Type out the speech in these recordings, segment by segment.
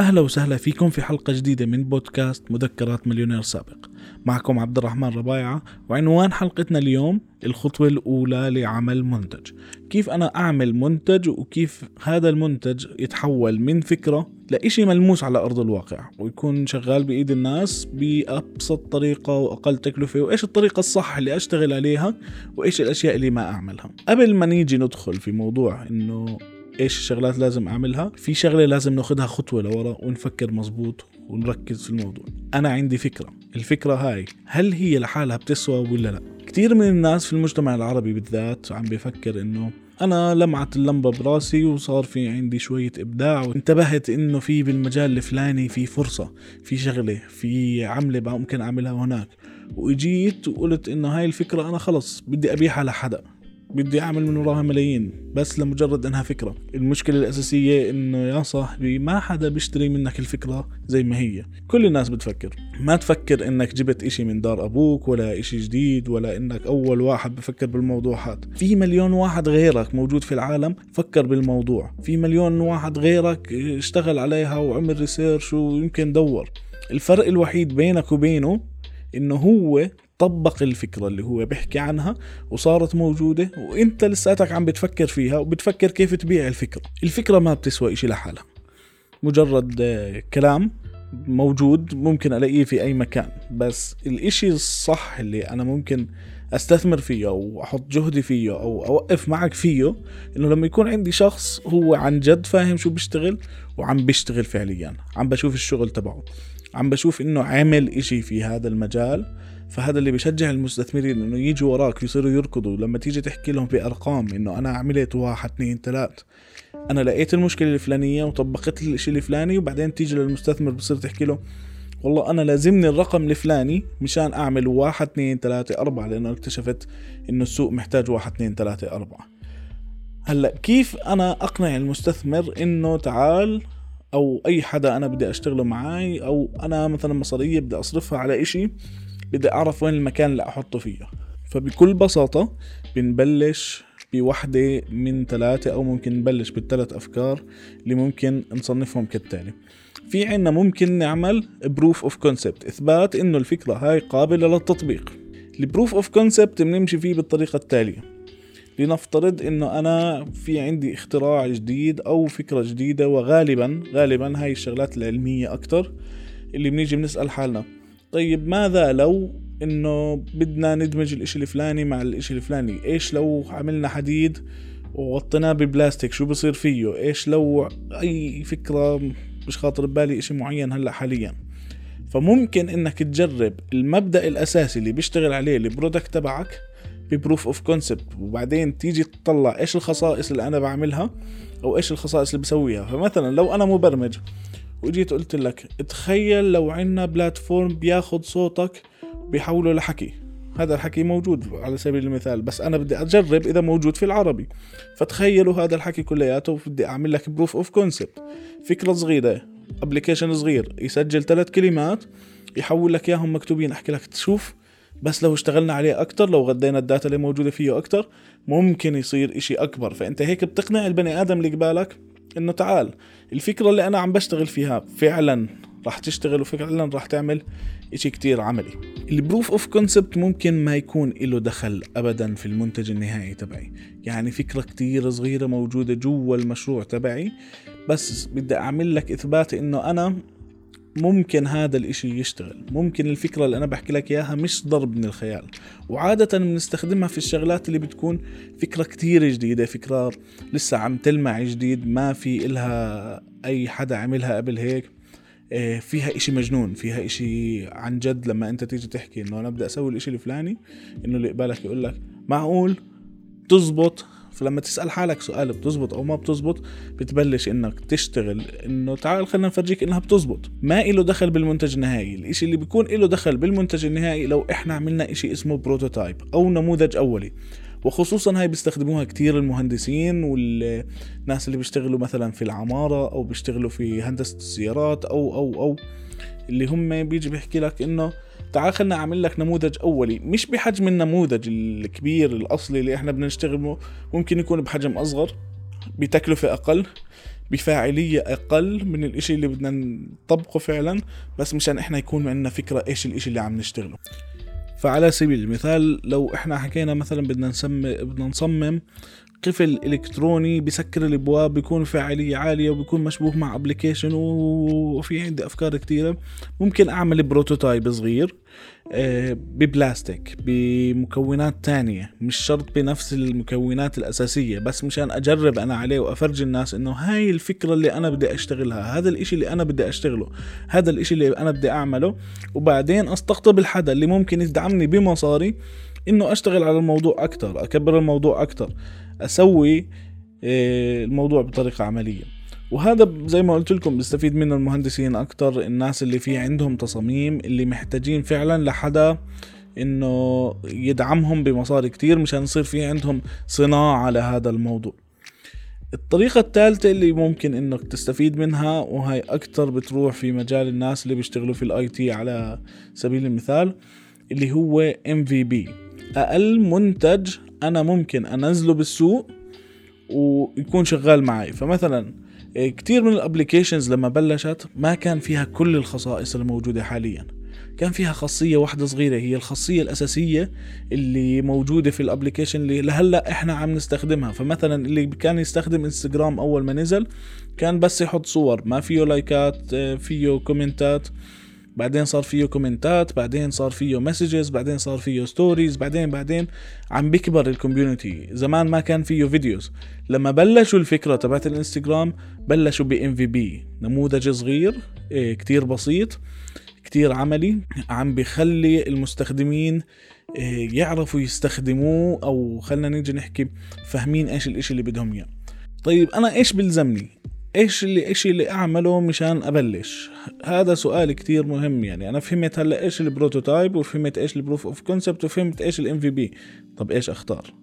أهلا وسهلا فيكم في حلقة جديدة من بودكاست مذكرات مليونير سابق. معكم عبد الرحمن ربايعة وعنوان حلقتنا اليوم الخطوة الأولى لعمل منتج. كيف أنا أعمل منتج وكيف هذا المنتج يتحول من فكرة لإشي ملموس على أرض الواقع ويكون شغال بإيد الناس بأبسط طريقة وأقل تكلفة وإيش الطريقة الصح اللي أشتغل عليها وإيش الأشياء اللي ما أعملها. قبل ما نيجي ندخل في موضوع إنه إيش الشغلات لازم أعملها. في شغلة لازم ناخذها خطوة لورا ونفكر مزبوط ونركز في الموضوع. أنا عندي فكرة. الفكرة هاي هل هي لحالها بتسوى ولا لا؟ كثير من الناس في المجتمع العربي بالذات عم بيفكر إنه أنا لمعت اللمبة براسي وصار في عندي شوية إبداع وانتبهت إنه في بالمجال الفلاني في فرصة في شغلة في عملة ممكن أعملها هناك. وإجيت وقلت إنه هاي الفكرة أنا خلص بدي أبيعها لحدا. بدي أعمل من وراها ملايين بس لمجرد إنها فكرة. المشكلة الأساسية إنه يا صاحبي ما حدا بيشتري منك الفكرة زي ما هي. كل الناس بتفكر. ما تفكر إنك جبت إشي من دار أبوك ولا إشي جديد ولا إنك أول واحد بفكر بالموضوع هذا في مليون واحد غيرك موجود في العالم فكر بالموضوع. في مليون واحد غيرك اشتغل عليها وعمل ريسيرش ويمكن دور. الفرق الوحيد بينك وبينه إنه هو طبق الفكرة اللي هو بيحكي عنها وصارت موجودة وإنت لساتك عم بتفكر فيها وبتفكر كيف تبيع الفكرة. الفكرة ما بتسوى إشي لحالها. مجرد كلام موجود ممكن ألاقيه في أي مكان بس الإشي الصح اللي أنا ممكن أستثمر فيه أو أحط جهدي فيه أو أوقف معك فيه إنه لما يكون عندي شخص هو عن جد فاهم شو بيشتغل وعم بيشتغل فعليا عم بشوف الشغل تبعه عم بشوف إنه عمل إشي في هذا المجال فهذا اللي بيشجع المستثمرين إنه يجوا وراك يصيروا يركضوا. لما تيجي تحكي لهم بأرقام إنه أنا عملت واحد اثنين ثلاث أنا لقيت المشكلة الفلانية وطبقت الشيء الفلاني وبعدين تيجي للمستثمر بصير تحكي له والله أنا لازمني الرقم الفلاني مشان أعمل واحد اثنين ثلاثة أربعة لأنه اكتشفت إنه السوق محتاج واحد اثنين ثلاثة أربعة. هلأ كيف أنا أقنع المستثمر إنه تعال أو أي حدا أنا بدي أشتغله معاي أو أنا مثلا مصارية بدي أصرفها على إشي بدي أعرف وين المكان اللي أحطه فيه. فبكل بساطة بنبلش بوحدة من ثلاثة أو ممكن نبلش بالثلاث أفكار اللي ممكن نصنفهم كالتالي. في عنا ممكن نعمل proof of concept إثبات إنه الفكرة هاي قابلة للتطبيق. ال proof of concept بنمشي فيه بالطريقة التالية. لنفترض إنه أنا في عندي اختراع جديد أو فكرة جديدة وغالبا غالبا هاي الشغلات العلمية أكتر اللي بنيجي بنسأل حالنا. طيب ماذا لو إنه بدنا ندمج الإشي الفلاني مع الإشي الفلاني؟ إيش لو عملنا حديد وغطيناه ببلاستيك؟ شو بصير فيه؟ إيش لو أي فكرة مش خاطر ببالي إشي معين هلأ حاليا؟ فممكن إنك تجرب المبدأ الأساسي اللي بيشتغل عليه ال product تبعك ب proof of concept وبعدين تيجي تطلع إيش الخصائص اللي أنا بعملها أو إيش الخصائص اللي بسويها. فمثلا لو أنا مبرمج وجيت قلت لك تخيل لو عنا platform بياخد صوتك بيحوله لحكي. هذا الحكي موجود على سبيل المثال بس أنا بدي أجرب إذا موجود في العربي. فتخيلوا هذا الحكي كلياته وبدي أعمل لك proof of concept فكرة صغيرة application صغير يسجل ثلاث كلمات يحول لك إياهم مكتوبين. أحكي لك تشوف بس لو اشتغلنا عليه أكتر لو غدينا ال data اللي موجودة فيه أكتر ممكن يصير إشي أكبر. فأنت هيك بتقنع البني آدم اللي قبالك؟ إنه تعال. الفكرة اللي أنا عم بشتغل فيها فعلا راح تشتغل وفعلا راح تعمل إشي كتير عملي. ال proof of concept ممكن ما يكون له دخل ابدا في المنتج النهائي تبعي. يعني فكرة كتير صغيرة موجودة جوا المشروع تبعي. بس بدي أعمل لك إثبات إنه أنا ممكن هذا الإشي يشتغل. ممكن الفكرة اللي أنا بحكي لك إياها مش ضرب من الخيال. وعادة بنستخدمها في الشغلات اللي بتكون فكرة كتير جديدة فكرة لسه عم تلمع جديد ما في إلها أي حدا عملها قبل هيك. آه، فيها إشي مجنون فيها إشي عن جد لما أنت تيجي تحكي إنه أنا بدي أسوي الإشي الفلاني إنه اللي قبالك يقول لك معقول تزبط فلما تسأل حالك سؤال بتزبط أو ما بتزبط بتبلش إنك تشتغل إنه تعال خلينا نفرجيك إنها بتزبط. ما له دخل بالمنتج النهائي. الإشي اللي بيكون له دخل بالمنتج النهائي لو إحنا عملنا إشي اسمه بروتوتايب أو نموذج أولي. وخصوصا هاي بيستخدموها كتير المهندسين والناس اللي بيشتغلوا مثلا في العمارة أو بيشتغلوا في هندسة السيارات أو أو أو. اللي هم بيجي بيحكي لك إنه تعال خلنا أعمل لك نموذج أولي. مش بحجم النموذج الكبير الأصلي اللي إحنا بدنا نشتغل ممكن يكون بحجم أصغر بتكلفة أقل بفاعلية أقل من الإشي اللي بدنا نطبقه فعلا بس مشان إحنا يكون عندنا فكرة إيش الإشي اللي عم نشتغله. فعلى سبيل المثال لو إحنا حكينا مثلا بدنا نسمي بدنا نصمم قفل إلكتروني بسكر الأبواب بيكون فاعلية عالية وبيكون مشبوك مع application وفي عندي أفكار كثيره ممكن أعمل prototype صغير آه، ببلاستيك بمكونات تانية مش شرط بنفس المكونات الأساسية بس مشان أجرب أنا عليه وأفرجي الناس إنه هاي الفكرة اللي أنا بدي أشتغلها هذا الإشي اللي أنا بدي أشتغله هذا الإشي اللي أنا بدي أعمله. وبعدين أستقطب الحدا اللي ممكن يدعمني بمصاري إنه أشتغل على الموضوع أكتر أكبر الموضوع أكتر. أسوي آه، الموضوع بطريقة عملية. وهذا زي ما قلت لكم بيستفيد منه المهندسين أكتر الناس اللي في عندهم تصاميم اللي محتاجين فعلا لحدا إنه يدعمهم بمصاري كتير مشان يصير في عندهم صناعة لهذا الموضوع. الطريقة الثالثة اللي ممكن إنك تستفيد منها وهي أكتر بتروح في مجال الناس اللي بيشتغلوا في ال IT على سبيل المثال اللي هو MVP أقل منتج أنا ممكن أنزله بالسوق ويكون شغال معي. فمثلا إيه، كتير من ال applications لما بلشت ما كان فيها كل الخصائص الموجودة حاليا. كان فيها خاصية واحدة صغيرة هي الخاصية الأساسية اللي موجودة في ال application اللي لهلأ إحنا عم نستخدمها. فمثلا اللي كان يستخدم إنستغرام أول ما نزل كان بس يحط صور ما فيه لايكات إيه، فيه كومنتات. بعدين صار فيه كومنتات بعدين صار فيه messages بعدين صار فيه stories بعدين بعدين عم بيكبر ال community زمان ما كان فيه videos لما بلشوا الفكرة تبعت الانستغرام بلشوا ب MVP نموذج صغير إيه كتير بسيط كتير عملي عم بخلي المستخدمين إيه يعرفوا يستخدموه أو خلينا نيجي نحكي فاهمين إيش الإشي اللي بدهم إياه. طيب أنا إيش بلزمني إيش اللي إيش اللي أعمله مشان أبلش؟ هذا سؤال كتير مهم يعني. أنا فهمت هلأ إيش ال prototype وفهمت إيش ال proof of concept وفهمت إيش ال MVP. طب إيش أختار؟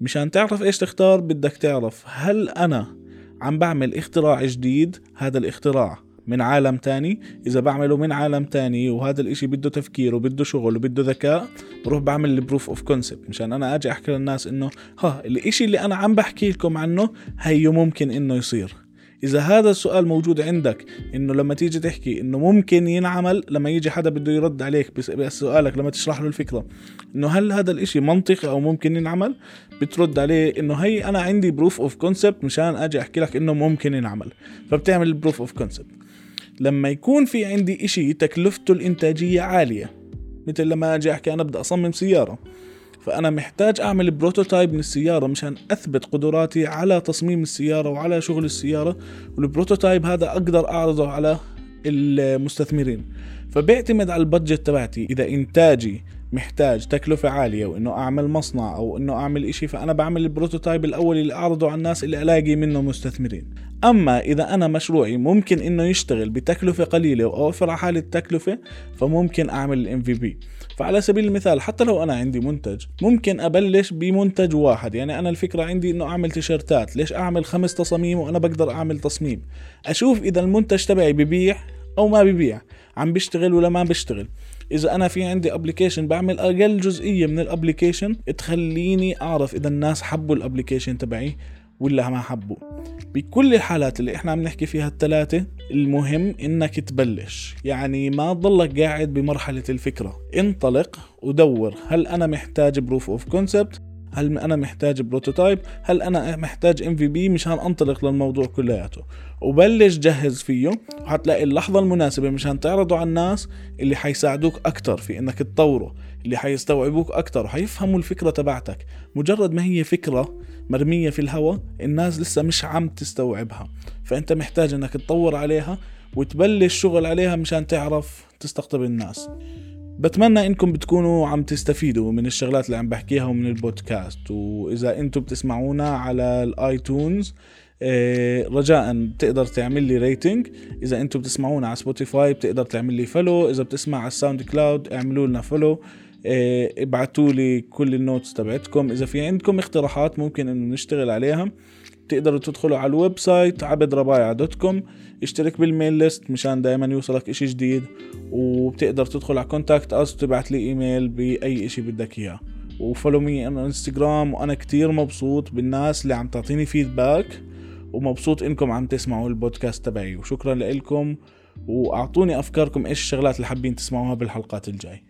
مشان تعرف إيش تختار بدك تعرف هل أنا عم بعمل اختراع جديد؟ هذا الاختراع من عالم تاني. إذا بعمله من عالم تاني وهذا الإشي بده تفكير وبده شغل وبده ذكاء بروح بعمل ال proof of concept مشان أنا أجي أحكي للناس إنه ها الإشي اللي أنا عم بحكي لكم عنه هيو ممكن إنه يصير. إذا هذا السؤال موجود عندك إنه لما تيجي تحكي إنه ممكن ينعمل لما يجي حدا بده يرد عليك بسؤالك لما تشرح له الفكرة إنه هل هذا الإشي منطقي أو ممكن ينعمل؟ بترد عليه إنه هي أنا عندي proof of concept مشان أجي أحكي لك إنه ممكن ينعمل. فبتعمل ال proof of concept لما يكون في عندي إشي تكلفته الإنتاجية عالية مثل لما أجي أحكي أنا بدي أصمم سيارة. فأنا محتاج أعمل prototype من السيارة مشان أثبت قدراتي على تصميم السيارة وعلى شغل السيارة وال prototype هذا أقدر أعرضه على المستثمرين. فبيعتمد على ال budget تبعتي. إذا إنتاجي محتاج تكلفة عالية وإنه أعمل مصنع أو إنه أعمل إشي فأنا بعمل ال prototype الأول اللي أعرضه على الناس اللي ألاقي منه مستثمرين. أما إذا أنا مشروعي ممكن إنه يشتغل بتكلفة قليلة وأوفر على حالي التكلفة فممكن أعمل ال MVP فعلى سبيل المثال حتى لو أنا عندي منتج ممكن أبلش بمنتج واحد. يعني أنا الفكرة عندي إنه أعمل تيشرتات ليش أعمل خمس تصاميم وأنا بقدر أعمل تصميم؟ أشوف إذا المنتج تبعي ببيع أو ما ببيع عم بيشتغل ولا ما بيشتغل. إذا أنا في عندي application بعمل أقل جزئية من ال application تخليني أعرف إذا الناس حبوا ال application تبعي ولا ما حبوا. بكل الحالات اللي إحنا عم نحكي فيها الثلاثة المهم إنك تبلش. يعني ما تضلك قاعد بمرحلة الفكرة. انطلق ودور. هل أنا محتاج proof of concept هل أنا محتاج prototype هل أنا محتاج MVP مشان أنطلق للموضوع كلياته؟ وبلش جهز فيه. وحتلاقي اللحظة المناسبة مشان تعرضه على الناس اللي حيساعدوك أكتر في إنك تطوره اللي حيستوعبوك أكتر وحيفهموا الفكرة تبعتك. مجرد ما هي فكرة مرمية في الهواء الناس لسه مش عم تستوعبها. فأنت محتاج إنك تطور عليها وتبلش شغل عليها مشان تعرف تستقطب الناس. بتمنى إنكم بتكونوا عم تستفيدوا من الشغلات اللي عم بحكيها ومن البودكاست. وإذا أنتم بتسمعونا على ال iTunes آه، رجاء تقدر تعمل لي rating إذا أنتم بتسمعونا على Spotify بتقدر تعمل لي follow إذا بتسمع على ال SoundCloud اعملوا لنا follow ابعتوا لي كل ال notes تبعتكم. إذا في عندكم اقتراحات ممكن إنه نشتغل عليها تقدروا تدخلوا على ال website عبد ربايع dot com اشترك بال mailing list مشان دائما يوصلك إشي جديد وبتقدر تدخل على contact us وتبعت لي ايميل بأي إشي بدك إياه. و follow me on Instagram وأنا كتير مبسوط بالناس اللي عم تعطيني feedback ومبسوط إنكم عم تسمعوا البودكاست تبعي. وشكرا لكم وأعطوني أفكاركم إيش الشغلات اللي حابين تسمعوها بالحلقات الجاي.